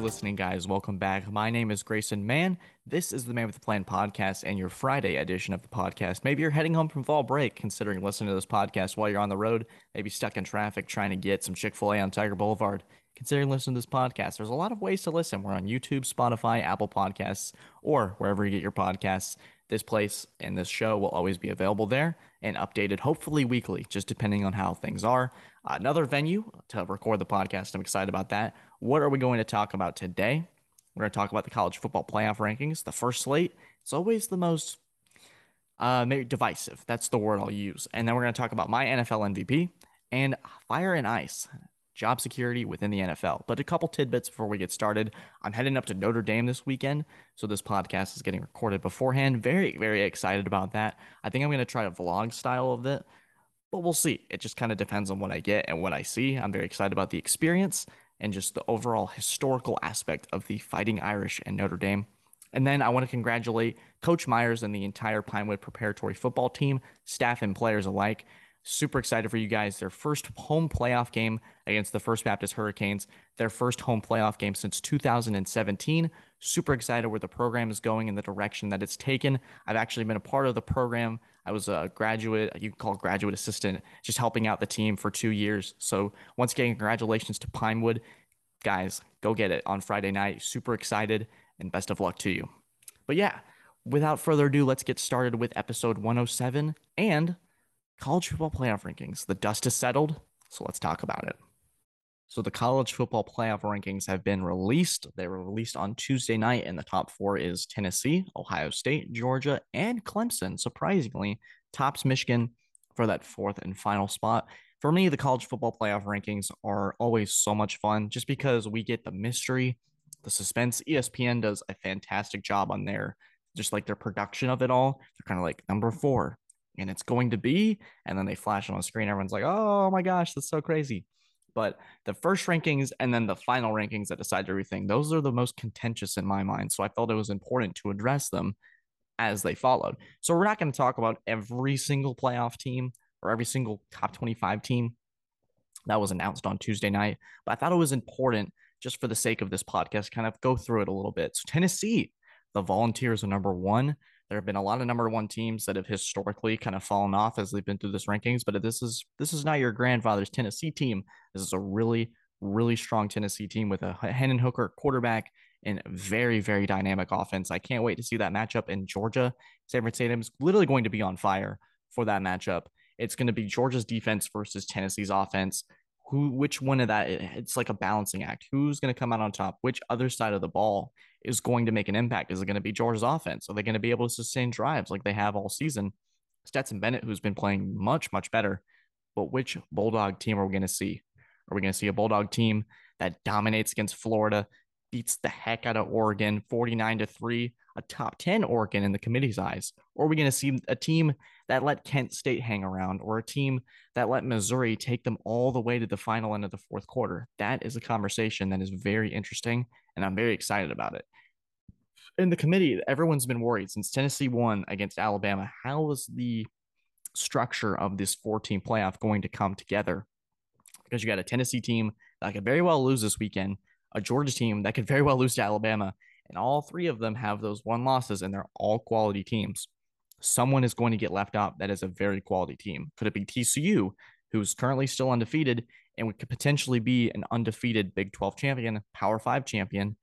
listening, guys. Welcome back. My name is Grayson Mann. This is the Man with the Plan podcast and your Friday edition of the podcast. Maybe you're heading home from fall break, considering listening to this podcast while you're on the road, maybe stuck in traffic trying to get some Chick fil A on Tiger Boulevard. Considering listening to this podcast, there's a lot of ways to listen. We're on YouTube, Spotify, Apple Podcasts, or wherever you get your podcasts. This place and this show will always be available there and updated hopefully weekly, just depending on how things are. Another venue to record the podcast. I'm excited about that. What are we going to talk about today? We're going to talk about the college football playoff rankings. The first slate It's always the most uh, maybe divisive. That's the word I'll use. And then we're going to talk about my NFL MVP and fire and ice job security within the NFL. But a couple tidbits before we get started. I'm heading up to Notre Dame this weekend, so this podcast is getting recorded beforehand. Very, very excited about that. I think I'm going to try a vlog style of it, but we'll see. It just kind of depends on what I get and what I see. I'm very excited about the experience and just the overall historical aspect of the Fighting Irish and Notre Dame. And then I want to congratulate Coach Myers and the entire Pinewood preparatory football team, staff and players alike. Super excited for you guys. Their first home playoff game against the First Baptist Hurricanes, their first home playoff game since 2017. Super excited where the program is going in the direction that it's taken. I've actually been a part of the program. I was a graduate, you can call graduate assistant, just helping out the team for two years. So, once again, congratulations to Pinewood. Guys, go get it on Friday night. Super excited and best of luck to you. But yeah, without further ado, let's get started with episode 107 and college football playoff rankings. The dust is settled, so let's talk about it. So the college football playoff rankings have been released. They were released on Tuesday night, and the top four is Tennessee, Ohio State, Georgia, and Clemson. Surprisingly, tops Michigan for that fourth and final spot. For me, the college football playoff rankings are always so much fun just because we get the mystery, the suspense. ESPN does a fantastic job on their just like their production of it all. They're kind of like number four, and it's going to be. And then they flash on the screen. Everyone's like, oh my gosh, that's so crazy. But the first rankings and then the final rankings that decide everything, those are the most contentious in my mind. So I felt it was important to address them as they followed. So we're not going to talk about every single playoff team or every single top 25 team that was announced on Tuesday night, but I thought it was important just for the sake of this podcast, kind of go through it a little bit. So Tennessee, the Volunteers are number one. There have been a lot of number one teams that have historically kind of fallen off as they've been through this rankings, but this is this is not your grandfather's Tennessee team. This is a really really strong Tennessee team with a Hendon Hooker quarterback and very very dynamic offense. I can't wait to see that matchup in Georgia. San Stadium is literally going to be on fire for that matchup. It's going to be Georgia's defense versus Tennessee's offense who which one of that it's like a balancing act who's going to come out on top which other side of the ball is going to make an impact? Is it going to be georgia's offense? Are they going to be able to sustain drives like they have all season? Stetson bennett who's been playing much much better but which bulldog team are we going to see? Are we going to see a bulldog team that dominates against florida beats the heck out of oregon 49 to 3 a top 10 oregon in the committee's eyes? Or are we going to see a team that let Kent State hang around or a team that let Missouri take them all the way to the final end of the fourth quarter. That is a conversation that is very interesting, and I'm very excited about it. In the committee, everyone's been worried since Tennessee won against Alabama. How is the structure of this 14 playoff going to come together? Because you got a Tennessee team that could very well lose this weekend, a Georgia team that could very well lose to Alabama, and all three of them have those one losses, and they're all quality teams someone is going to get left out that is a very quality team. Could it be TCU, who's currently still undefeated and could potentially be an undefeated Big 12 champion, Power 5 champion?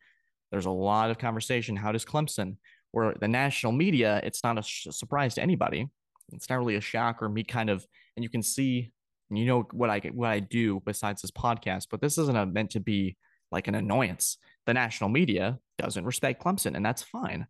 There's a lot of conversation. How does Clemson, where the national media, it's not a sh- surprise to anybody. It's not really a shock or me kind of, and you can see, you know what I what I do besides this podcast, but this isn't a, meant to be like an annoyance. The national media doesn't respect Clemson, and that's fine.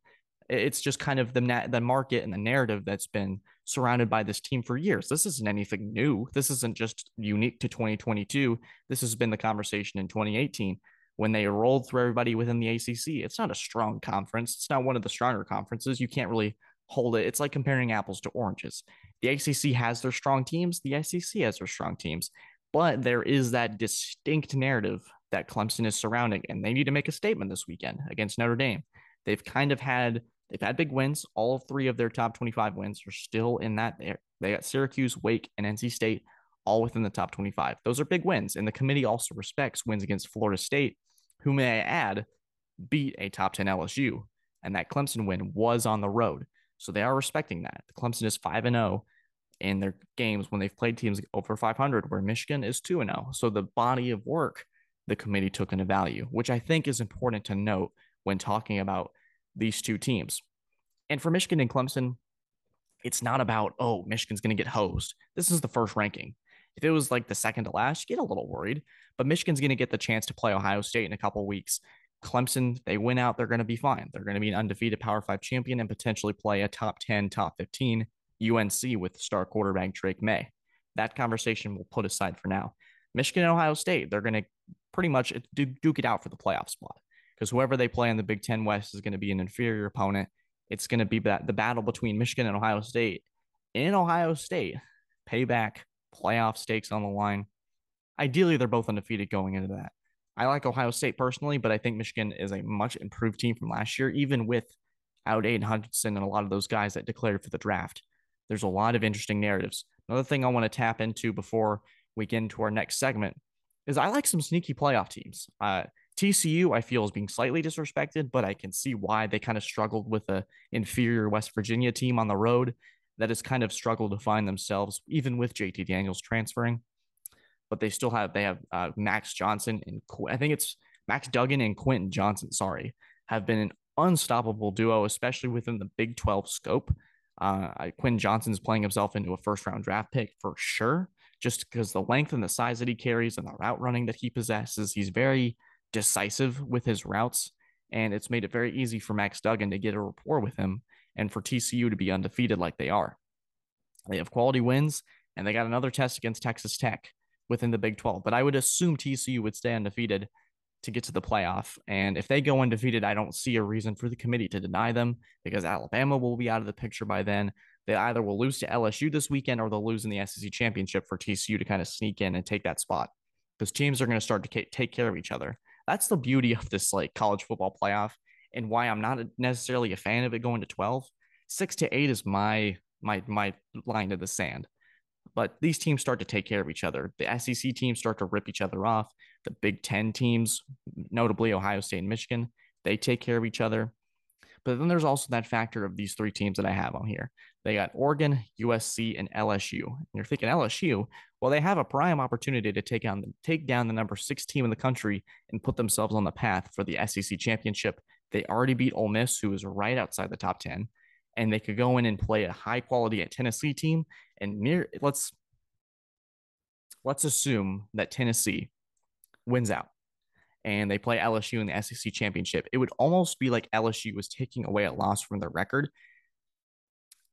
It's just kind of the na- the market and the narrative that's been surrounded by this team for years. This isn't anything new. This isn't just unique to 2022. This has been the conversation in 2018 when they rolled through everybody within the ACC. It's not a strong conference. It's not one of the stronger conferences. You can't really hold it. It's like comparing apples to oranges. The ACC has their strong teams. The SEC has their strong teams. But there is that distinct narrative that Clemson is surrounding, and they need to make a statement this weekend against Notre Dame. They've kind of had They've had big wins. All three of their top 25 wins are still in that. They got Syracuse, Wake, and NC State all within the top 25. Those are big wins. And the committee also respects wins against Florida State, who may I add beat a top 10 LSU, and that Clemson win was on the road. So they are respecting that. The Clemson is 5 and 0 in their games when they've played teams over 500, where Michigan is 2 and 0. So the body of work the committee took into value, which I think is important to note when talking about these two teams. And for Michigan and Clemson, it's not about, oh, Michigan's going to get hosed. This is the first ranking. If it was like the second to last, you get a little worried. But Michigan's going to get the chance to play Ohio State in a couple weeks. Clemson, they win out, they're going to be fine. They're going to be an undefeated Power Five champion and potentially play a top 10, top 15 UNC with star quarterback Drake Maye. That conversation we'll put aside for now. Michigan and Ohio State, they're going to pretty much uh, duke it out for the playoff spot because whoever they play in the Big Ten West is going to be an inferior opponent. It's going to be the battle between Michigan and Ohio State. In Ohio State, payback, playoff stakes on the line. Ideally, they're both undefeated going into that. I like Ohio State personally, but I think Michigan is a much improved team from last year, even with out Aidan Hutchinson and a lot of those guys that declared for the draft. There's a lot of interesting narratives. Another thing I want to tap into before we get into our next segment is I like some sneaky playoff teams. Uh, TCU, I feel, is being slightly disrespected, but I can see why they kind of struggled with a inferior West Virginia team on the road that has kind of struggled to find themselves, even with JT Daniels transferring. But they still have they have uh, Max Johnson and Qu- I think it's Max Duggan and Quentin Johnston. Sorry, have been an unstoppable duo, especially within the Big Twelve scope. Uh, Quentin Johnston's playing himself into a first round draft pick for sure, just because the length and the size that he carries and the route running that he possesses. He's very decisive with his routes, and it's made it very easy for Max Duggan to get a rapport with him and for TCU to be undefeated like they are. They have quality wins, and they got another test against Texas Tech within the Big 12. But I would assume TCU would stay undefeated to get to the playoff. And if they go undefeated, I don't see a reason for the committee to deny them because Alabama will be out of the picture by then. They either will lose to LSU this weekend or they'll lose in the SEC championship for TCU to kind of sneak in and take that spot because teams are going to start to take care of each other. That's the beauty of this like college football playoff and why I'm not necessarily a fan of it going to 12. Six to eight is my my my line to the sand. But these teams start to take care of each other. The SEC teams start to rip each other off. The Big Ten teams, notably Ohio State and Michigan, they take care of each other. But then there's also that factor of these three teams that I have on here. They got Oregon, USC, and LSU. And you're thinking LSU, well, they have a prime opportunity to take on take down the number six team in the country and put themselves on the path for the SEC championship. They already beat Ole Miss, who is right outside the top 10, and they could go in and play a high quality at Tennessee team. And near let's let's assume that Tennessee wins out and they play LSU in the SEC championship. It would almost be like LSU was taking away a loss from their record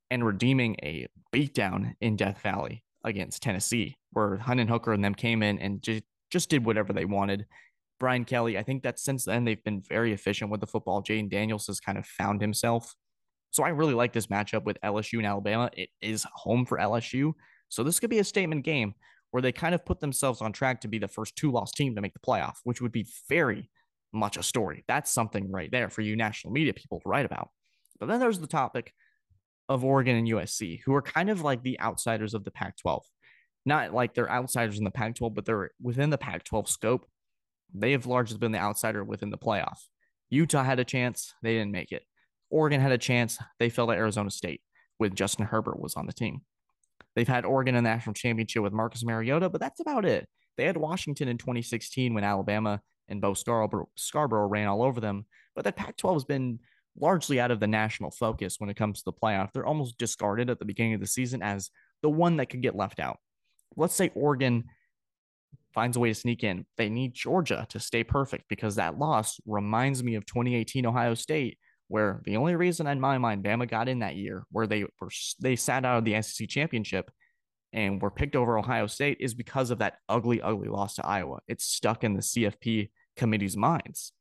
and redeeming a beatdown in Death Valley against Tennessee, where Hendon Hooker and them came in and just, just did whatever they wanted. Brian Kelly, I think that since then they've been very efficient with the football. Jayden Daniels has kind of found himself. So I really like this matchup with LSU and Alabama. It is home for LSU. So this could be a statement game where they kind of put themselves on track to be the first two loss team to make the playoff, which would be very much a story. That's something right there for you national media people to write about. But then there's the topic of Oregon and USC, who are kind of like the outsiders of the Pac 12. Not like they're outsiders in the Pac 12, but they're within the Pac 12 scope. They have largely been the outsider within the playoff. Utah had a chance, they didn't make it. Oregon had a chance, they fell to Arizona State with Justin Herbert was on the team. They've had Oregon in the national championship with Marcus Mariota, but that's about it. They had Washington in 2016 when Alabama and Bo Scarborough, Scarborough ran all over them, but the Pac 12 has been largely out of the national focus when it comes to the playoff. They're almost discarded at the beginning of the season as the one that could get left out. Let's say Oregon finds a way to sneak in. They need Georgia to stay perfect because that loss reminds me of 2018 Ohio State, where the only reason in my mind Bama got in that year, where they were they sat out of the SEC championship and were picked over Ohio State, is because of that ugly, ugly loss to Iowa. It's stuck in the CFP committee's minds.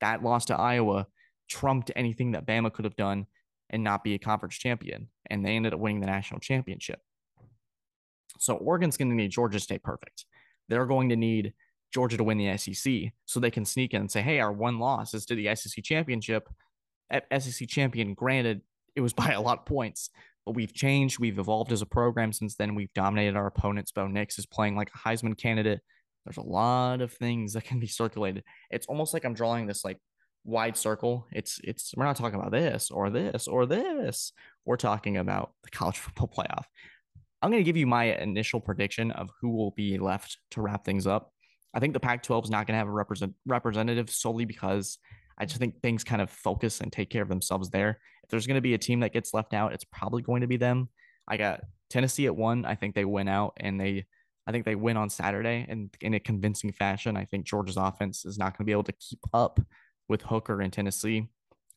That loss to Iowa trumped anything that Bama could have done and not be a conference champion. And they ended up winning the national championship. So Oregon's going to need Georgia to stay perfect. They're going to need Georgia to win the SEC so they can sneak in and say, hey, our one loss is to the SEC championship. SEC champion, granted, it was by a lot of points, but we've changed. We've evolved as a program since then. We've dominated our opponents. Bo Nix is playing like a Heisman candidate. There's a lot of things that can be circulated. It's almost like I'm drawing this like wide circle. It's it's we're not talking about this or this or this. We're talking about the college football playoff. I'm going to give you my initial prediction of who will be left to wrap things up. I think the Pac-12 is not going to have a represent representative solely because I just think things kind of focus and take care of themselves there. If there's going to be a team that gets left out, it's probably going to be them. I got Tennessee at one. I think they win out and they I think they win on Saturday and in a convincing fashion. I think Georgia's offense is not going to be able to keep up with Hooker in Tennessee.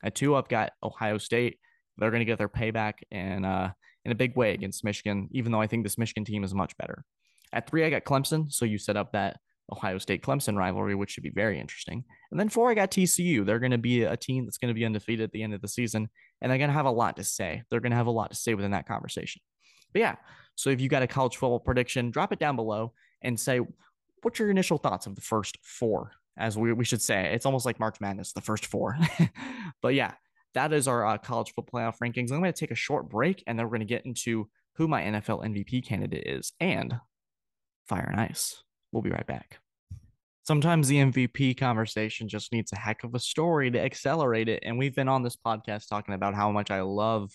At two, I've got Ohio State. They're going to get their payback and, uh, in a big way against Michigan, even though I think this Michigan team is much better. At three, I got Clemson. So you set up that Ohio State Clemson rivalry, which should be very interesting. And then four, I got TCU. They're going to be a team that's going to be undefeated at the end of the season, and they're going to have a lot to say. They're going to have a lot to say within that conversation. But yeah, so if you got a college football prediction, drop it down below and say, what's your initial thoughts of the first four? As we, we should say, it's almost like March Madness, the first four. but yeah, that is our uh, college football playoff rankings. I'm going to take a short break and then we're going to get into who my NFL MVP candidate is and fire and ice. We'll be right back. Sometimes the MVP conversation just needs a heck of a story to accelerate it. And we've been on this podcast talking about how much I love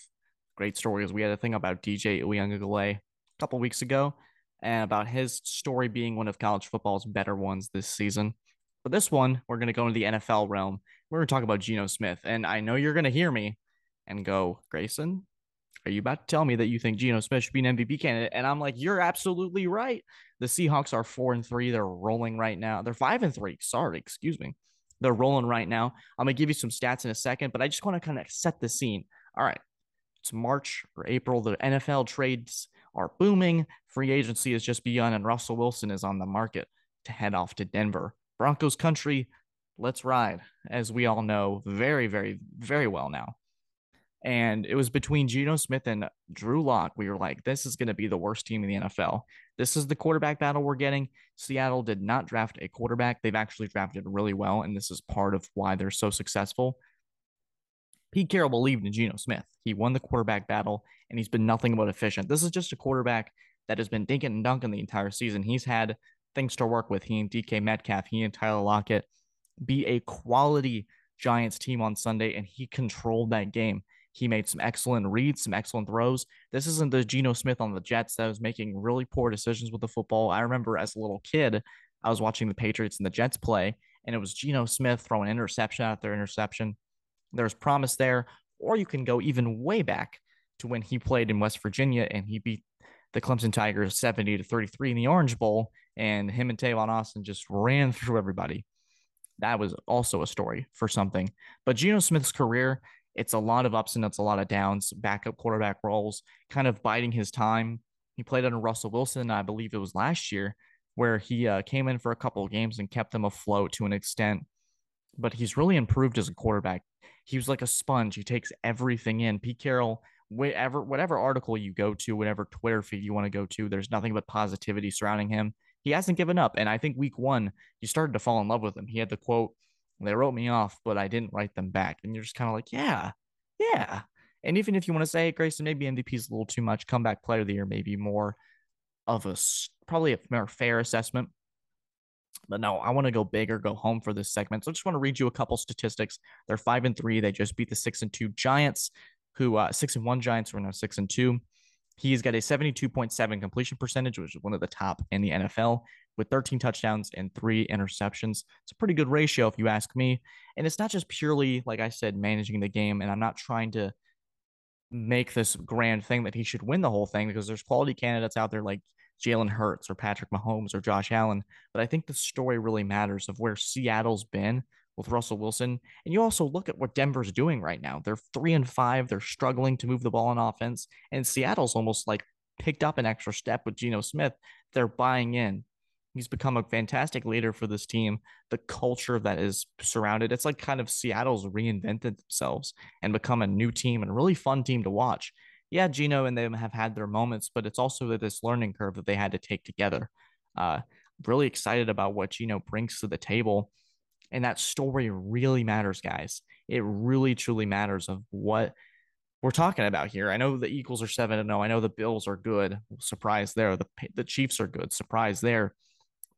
great stories. We had a thing about DJ Uiagalelei a couple weeks ago and about his story being one of college football's better ones this season. But this one, we're going to go into the NFL realm. We're to talk about Geno Smith. And I know you're going to hear me and go, Grayson, are you about to tell me that you think Geno Smith should be an MVP candidate? And I'm like, you're absolutely right. The Seahawks are four and three. They're rolling right now. They're five and three. Sorry, excuse me. They're rolling right now. I'm going to give you some stats in a second, but I just want to kind of set the scene. All right. It's March or April. The NFL trades are booming. Free agency has just begun, and Russell Wilson is on the market to head off to Denver. Broncos country, let's ride, as we all know very, very, very well now. And it was between Geno Smith and Drew Lock. We were like, this is going to be the worst team in the NFL. This is the quarterback battle we're getting. Seattle did not draft a quarterback. They've actually drafted really well. And this is part of why they're so successful. Pete Carroll believed in Geno Smith. He won the quarterback battle and he's been nothing but efficient. This is just a quarterback that has been dinking and dunking the entire season. He's had things to work with. He and DK Metcalf, he and Tyler Lockett be a quality Giants team on Sunday, and he controlled that game. He made some excellent reads, some excellent throws. This isn't the Geno Smith on the Jets that was making really poor decisions with the football. I remember as a little kid, I was watching the Patriots and the Jets play, and it was Geno Smith throwing interception after interception. There's promise there. Or you can go even way back to when he played in West Virginia and he beat the Clemson Tigers 70 to 33 in the Orange Bowl, and him and Tavon Austin just ran through everybody. That was also a story for something. But Geno Smith's career, it's a lot of ups and it's a lot of downs, backup quarterback roles, kind of biding his time. He played under Russell Wilson, I believe it was last year, where he uh, came in for a couple of games and kept them afloat to an extent. But he's really improved as a quarterback. He was like a sponge. He takes everything in. Pete Carroll whatever whatever article you go to, whatever Twitter feed you want to go to, there's nothing but positivity surrounding him. He hasn't given up, and I think week one you started to fall in love with him. He had the quote, "They wrote me off, but I didn't write them back," and you're just kind of like, "Yeah, yeah." And even if you want to say Grayson, maybe MVP is a little too much, comeback player of the year, maybe more of a probably a more fair assessment. But no, I want to go big or go home for this segment. So I just want to read you a couple statistics. They're five and three. They just beat the six and two Giants who uh, six and one Giants were now six and two. He's got a 72.7 completion percentage, which is one of the top in the NFL, with 13 touchdowns and three interceptions. It's a pretty good ratio, if you ask me. And it's not just purely, like I said, managing the game. And I'm not trying to make this grand thing that he should win the whole thing because there's quality candidates out there like Jalen Hurts or Patrick Mahomes or Josh Allen. But I think the story really matters of where Seattle's been with Russell Wilson. And you also look at what Denver's doing right now. They're three and five. They're struggling to move the ball on offense. And Seattle's almost like picked up an extra step with Geno Smith. They're buying in. He's become a fantastic leader for this team. The culture that is surrounded, it's like kind of Seattle's reinvented themselves and become a new team and a really fun team to watch. Yeah, Geno and them have had their moments, but it's also this learning curve that they had to take together. Uh, really excited about what Geno brings to the table and that story really matters, guys. It really, truly matters of what we're talking about here. I know the Eagles are 7 and 0. I know the Bills are good. Surprise there. The, the Chiefs are good. Surprise there.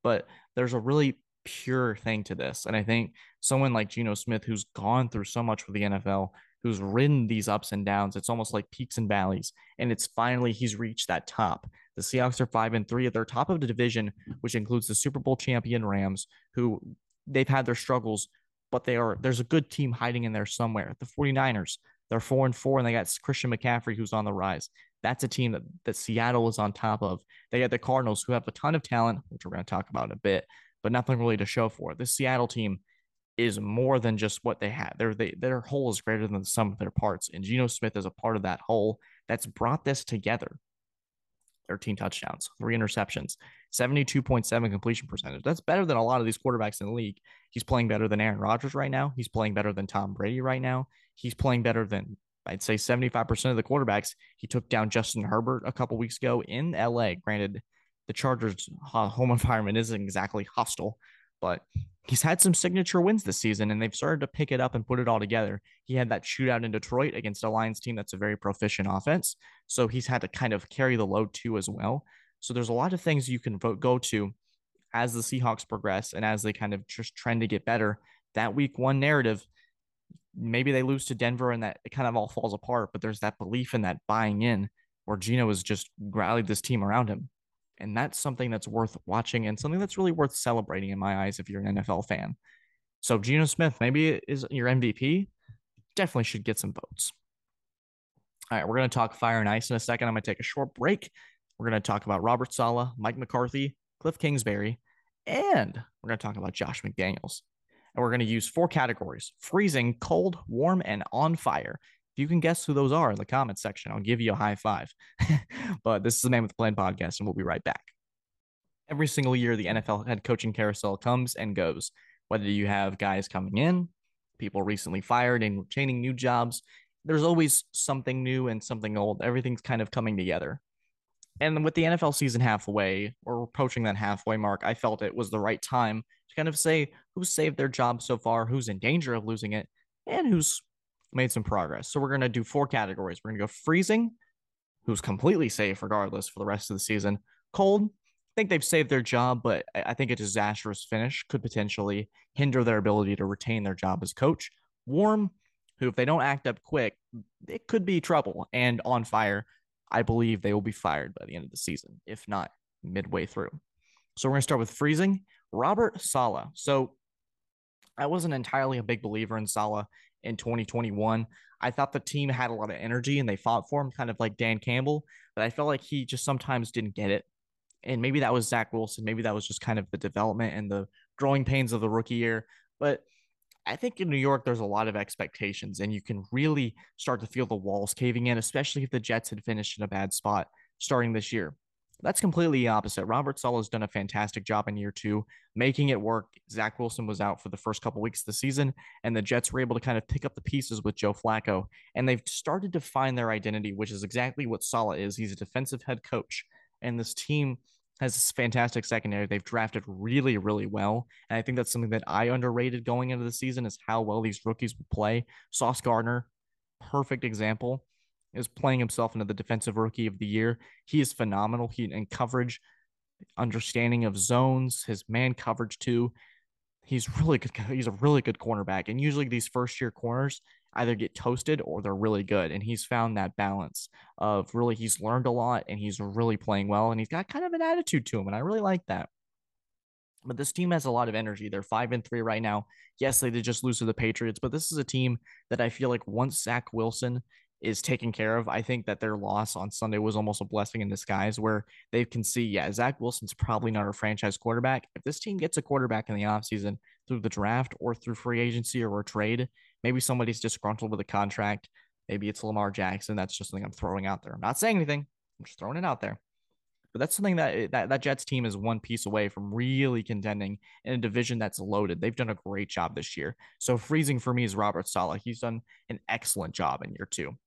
But there's a really pure thing to this. And I think someone like Geno Smith, who's gone through so much with the NFL, who's ridden these ups and downs, it's almost like peaks and valleys. And it's finally he's reached that top. The Seahawks are five and three at their top of the division, which includes the Super Bowl champion Rams, who they've had their struggles, but they are there's a good team hiding in there somewhere. The 49ers, they're four and four, and they got Christian McCaffrey, who's on the rise. That's a team that, that Seattle is on top of. They got the Cardinals, who have a ton of talent, which we're going to talk about in a bit, but nothing really to show for. It. This Seattle team is more than just what they have. Their they, their whole is greater than the sum of their parts, and Geno Smith is a part of that whole that's brought this together. 13 touchdowns, three interceptions, 72.7 completion percentage. That's better than a lot of these quarterbacks in the league. He's playing better than Aaron Rodgers right now. He's playing better than Tom Brady right now. He's playing better than I'd say 75% of the quarterbacks. He took down Justin Herbert a couple weeks ago in LA. Granted, the Chargers' home environment isn't exactly hostile, but he's had some signature wins this season and they've started to pick it up and put it all together. He had that shootout in Detroit against a Lions team that's a very proficient offense. So he's had to kind of carry the load too as well. So there's a lot of things you can vote, go to as the Seahawks progress and as they kind of just trend to get better. That week one narrative, maybe they lose to Denver and that it kind of all falls apart, but there's that belief in that buying in where Geno has just rallied this team around him. And that's something that's worth watching and something that's really worth celebrating in my eyes if you're an NFL fan. So Geno Smith, maybe is your MVP. Definitely should get some votes. All right, we're going to talk fire and ice in a second. I'm going to take a short break. We're going to talk about Robert Saleh, Mike McCarthy, Cliff Kingsbury, and we're going to talk about Josh McDaniels. And we're going to use four categories freezing, cold, warm, and on fire you can guess who those are in the comments section, I'll give you a high five. but this is the Man with the Plan podcast, and we'll be right back. Every single year, the NFL head coaching carousel comes and goes. Whether you have guys coming in, people recently fired and chaining new jobs, there's always something new and something old. Everything's kind of coming together. And with the NFL season halfway or approaching that halfway mark, I felt it was the right time to kind of say who's saved their job so far, who's in danger of losing it, and who's made some progress. So we're going to do four categories. We're going to go freezing, who's completely safe regardless for the rest of the season. Cold, I think they've saved their job, but I think a disastrous finish could potentially hinder their ability to retain their job as coach. Warm, who, if they don't act up quick, it could be trouble. And on fire, I believe they will be fired by the end of the season, if not midway through. So we're going to start with freezing. Robert Saleh. So I wasn't entirely a big believer in Saleh in 2021. I thought the team had a lot of energy and they fought for him, kind of like Dan Campbell, but I felt like he just sometimes didn't get it. And maybe that was Zach Wilson. Maybe that was just kind of the development and the growing pains of the rookie year. But I think in New York, there's a lot of expectations, and you can really start to feel the walls caving in, especially if the Jets had finished in a bad spot starting this year. That's completely opposite. Robert Saleh has done a fantastic job in year two, making it work. Zach Wilson was out for the first couple weeks of the season, and the Jets were able to kind of pick up the pieces with Joe Flacco, and they've started to find their identity, which is exactly what Saleh is. He's a defensive head coach, and this team has this fantastic secondary. They've drafted really, really well, and I think that's something that I underrated going into the season is how well these rookies would play. Sauce Gardner, perfect example is playing himself into the defensive rookie of the year. He is phenomenal. He in coverage, understanding of zones, his man coverage too. He's really good. He's a really good cornerback. And usually these first year corners either get toasted or they're really good. And he's found that balance of really he's learned a lot and he's really playing well and he's got kind of an attitude to him. And I really like that. But this team has a lot of energy. They're five and three right now. Yes, they did just lose to the Patriots, but this is a team that I feel like once Zach Wilson is taken care of. I think that their loss on Sunday was almost a blessing in disguise where they can see, yeah, Zach Wilson's probably not a franchise quarterback. If this team gets a quarterback in the offseason through the draft or through free agency or a trade, maybe somebody's disgruntled with a contract. Maybe it's Lamar Jackson. That's just something I'm throwing out there. I'm not saying anything. I'm just throwing it out there. But that's something that, eh, that that Jets team is one piece away from really contending in a division that's loaded. They've done a great job this year. So freezing for me is Robert Saleh. He's done an excellent job in year two.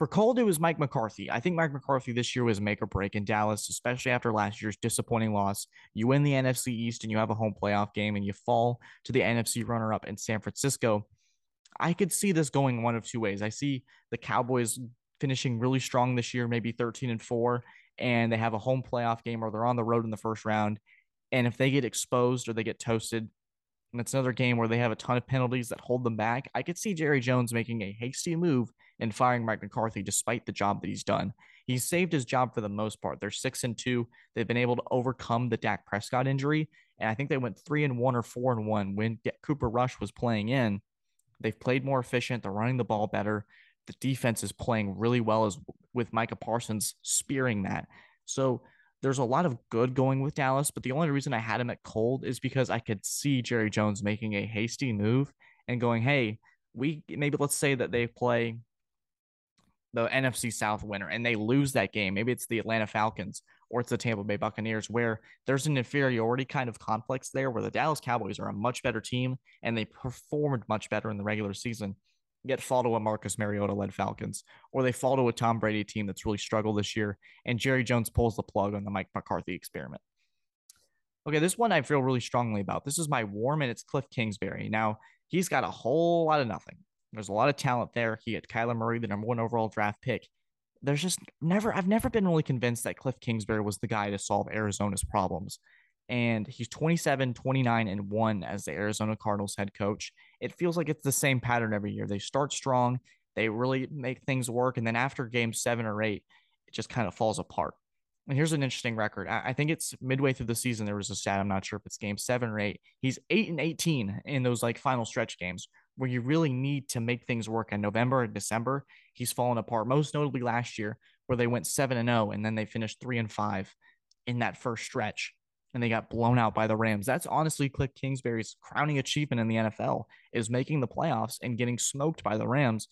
For Cold, it was Mike McCarthy. I think Mike McCarthy this year was a make or break in Dallas, especially after last year's disappointing loss. You win the NFC East and you have a home playoff game and you fall to the NFC runner up in San Francisco. I could see this going one of two ways. I see the Cowboys finishing really strong this year, maybe 13 and 4, and they have a home playoff game or they're on the road in the first round And if they get exposed or they get toasted, and it's another game where they have a ton of penalties that hold them back. I could see Jerry Jones making a hasty move and firing Mike McCarthy despite the job that he's done. He's saved his job for the most part. They're six and two. They've been able to overcome the Dak Prescott injury. And I think they went three and one or four and one when Cooper Rush was playing in. They've played more efficient. They're running the ball better. The defense is playing really well as with Micah Parsons spearing that. So there's a lot of good going with Dallas, but the only reason I had him at cold is because I could see Jerry Jones making a hasty move and going, hey, we maybe let's say that they play the NFC South winner and they lose that game. Maybe it's the Atlanta Falcons or it's the Tampa Bay Buccaneers, where there's an inferiority kind of complex there where the Dallas Cowboys are a much better team and they performed much better in the regular season yet fall to a Marcus Mariota led Falcons, or they fall to a Tom Brady team that's really struggled this year, and Jerry Jones pulls the plug on the Mike McCarthy experiment. Okay, this one I feel really strongly about. This is my warm, and it's Cliff Kingsbury. Now, he's got a whole lot of nothing. There's a lot of talent there. He had Kyler Murray, the number one overall draft pick. There's just never, I've never been really convinced that Cliff Kingsbury was the guy to solve Arizona's problems and he's 27, 29, and 1 as the Arizona Cardinals head coach. It feels like it's the same pattern every year. They start strong, they really make things work, and then after game seven or eight, it just kind of falls apart. And here's an interesting record. I think it's midway through the season. There was a stat. I'm not sure if it's game seven or eight. He's eight and 18 in those like final stretch games where you really need to make things work in November and December. He's fallen apart, most notably last year, where they went seven and 0 and then they finished three and five in that first stretch and they got blown out by the Rams. That's honestly Cliff Kingsbury's crowning achievement in the NFL is making the playoffs and getting smoked by the Rams.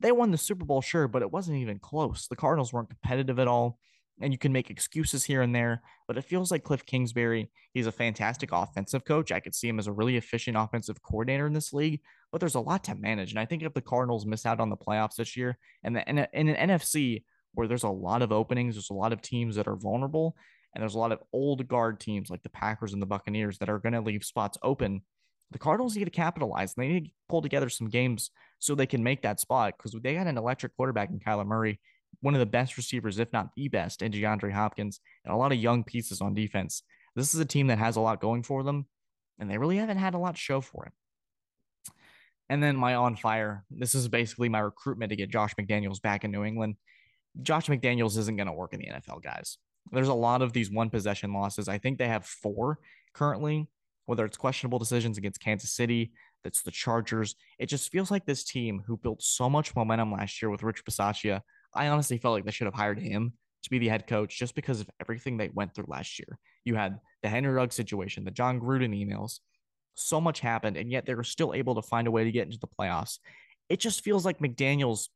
They won the Super Bowl, sure, but it wasn't even close. The Cardinals weren't competitive at all. And you can make excuses here and there, but it feels like Cliff Kingsbury, he's a fantastic offensive coach. I could see him as a really efficient offensive coordinator in this league, but there's a lot to manage. And I think if the Cardinals miss out on the playoffs this year and the, in, in an NFC where there's a lot of openings, there's a lot of teams that are vulnerable, and there's a lot of old guard teams like the Packers and the Buccaneers that are going to leave spots open. The Cardinals need to capitalize. and They need to pull together some games so they can make that spot because they got an electric quarterback in Kyler Murray, one of the best receivers, if not the best, in DeAndre Hopkins, and a lot of young pieces on defense. This is a team that has a lot going for them, and they really haven't had a lot to show for it. And then my on fire. This is basically my recruitment to get Josh McDaniels back in New England. Josh McDaniels isn't going to work in the NFL, guys. There's a lot of these one possession losses. I think they have four currently, whether it's questionable decisions against Kansas City, that's the Chargers. It just feels like this team who built so much momentum last year with Rich Bisaccia. I honestly felt like they should have hired him to be the head coach just because of everything they went through last year. You had the Henry Ruggs situation, the Jon Gruden emails. So much happened, and yet they were still able to find a way to get into the playoffs. It just feels like McDaniels,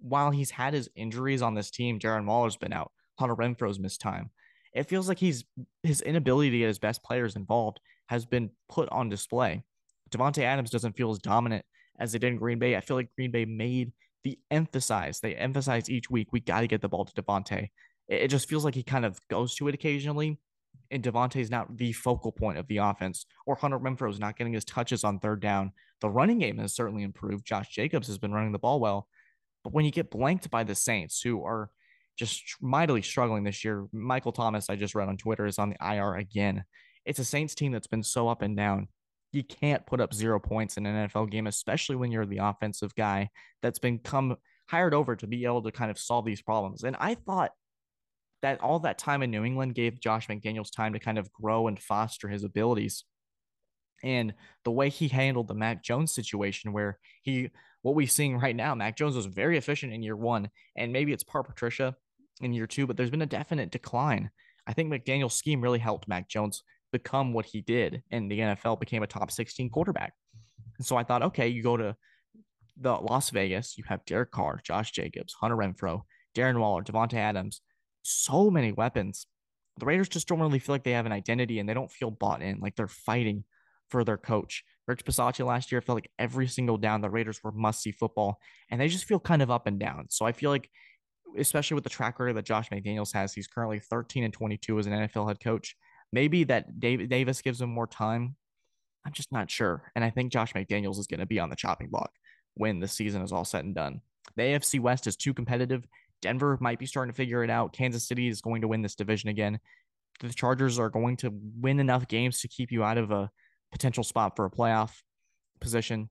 while he's had his injuries on this team, Darren Waller's been out. Hunter Renfrow's missed time. It feels like he's his inability to get his best players involved has been put on display. Davante Adams doesn't feel as dominant as they did in Green Bay. I feel like Green Bay made the emphasize. They emphasize each week we got to get the ball to Davante. It, just feels like he kind of goes to it occasionally, and Davante's not the focal point of the offense. Or Hunter Renfrow's not getting his touches on third down. The running game has certainly improved. Josh Jacobs has been running the ball well, but when you get blanked by the Saints, who are just mightily struggling this year. Michael Thomas, I just read on Twitter, is on the IR again. It's a Saints team that's been so up and down. You can't put up zero points in an NFL game, especially when you're the offensive guy that's been come hired over to be able to kind of solve these problems. And I thought that all that time in New England gave Josh McDaniels time to kind of grow and foster his abilities. And the way he handled the Mac Jones situation, where he, what we're seeing right now, Mac Jones was very efficient in year one, and maybe it's part Patricia, in year two, but there's been a definite decline. I think McDaniel's scheme really helped Mac Jones become what he did, and the NFL became a top 16 quarterback. And so I thought, okay, you go to the Las Vegas, you have Derek Carr, Josh Jacobs, Hunter Renfrow, Darren Waller, Davante Adams, so many weapons. The Raiders just don't really feel like they have an identity and they don't feel bought in, like they're fighting for their coach. Rich Bisaccia last year felt like every single down the Raiders were must see football, and they just feel kind of up and down. So I feel like especially with the track record that Josh McDaniels has. He's currently 13 and 22 as an NFL head coach. Maybe that David Davis gives him more time. I'm just not sure. And I think Josh McDaniels is going to be on the chopping block when the season is all said and done. The AFC West is too competitive. Denver might be starting to figure it out. Kansas City is going to win this division again. the Chargers are going to win enough games to keep you out of a potential spot for a playoff position.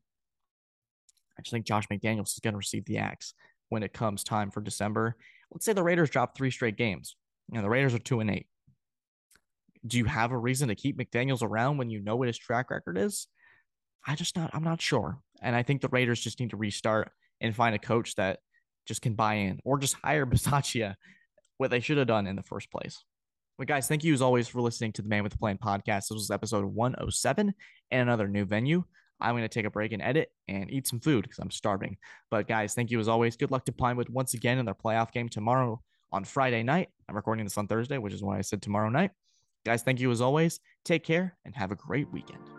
I just think Josh McDaniels is going to receive the axe when it comes time for December. Let's say the Raiders drop three straight games. You know, the Raiders are two and eight. Do you have a reason to keep McDaniels around when you know what his track record is? I just not I'm not sure. And I think the Raiders just need to restart and find a coach that just can buy in or just hire Bisaccia, what they should have done in the first place. But guys, thank you as always for listening to the Man with the Plan podcast. This was episode 107 and another new venue. I'm going to take a break and edit and eat some food because I'm starving. But guys, thank you as always. Good luck to Pinewood once again in their playoff game tomorrow on Friday night. I'm recording this on Thursday, which is why I said tomorrow night. Guys, thank you as always. Take care and have a great weekend.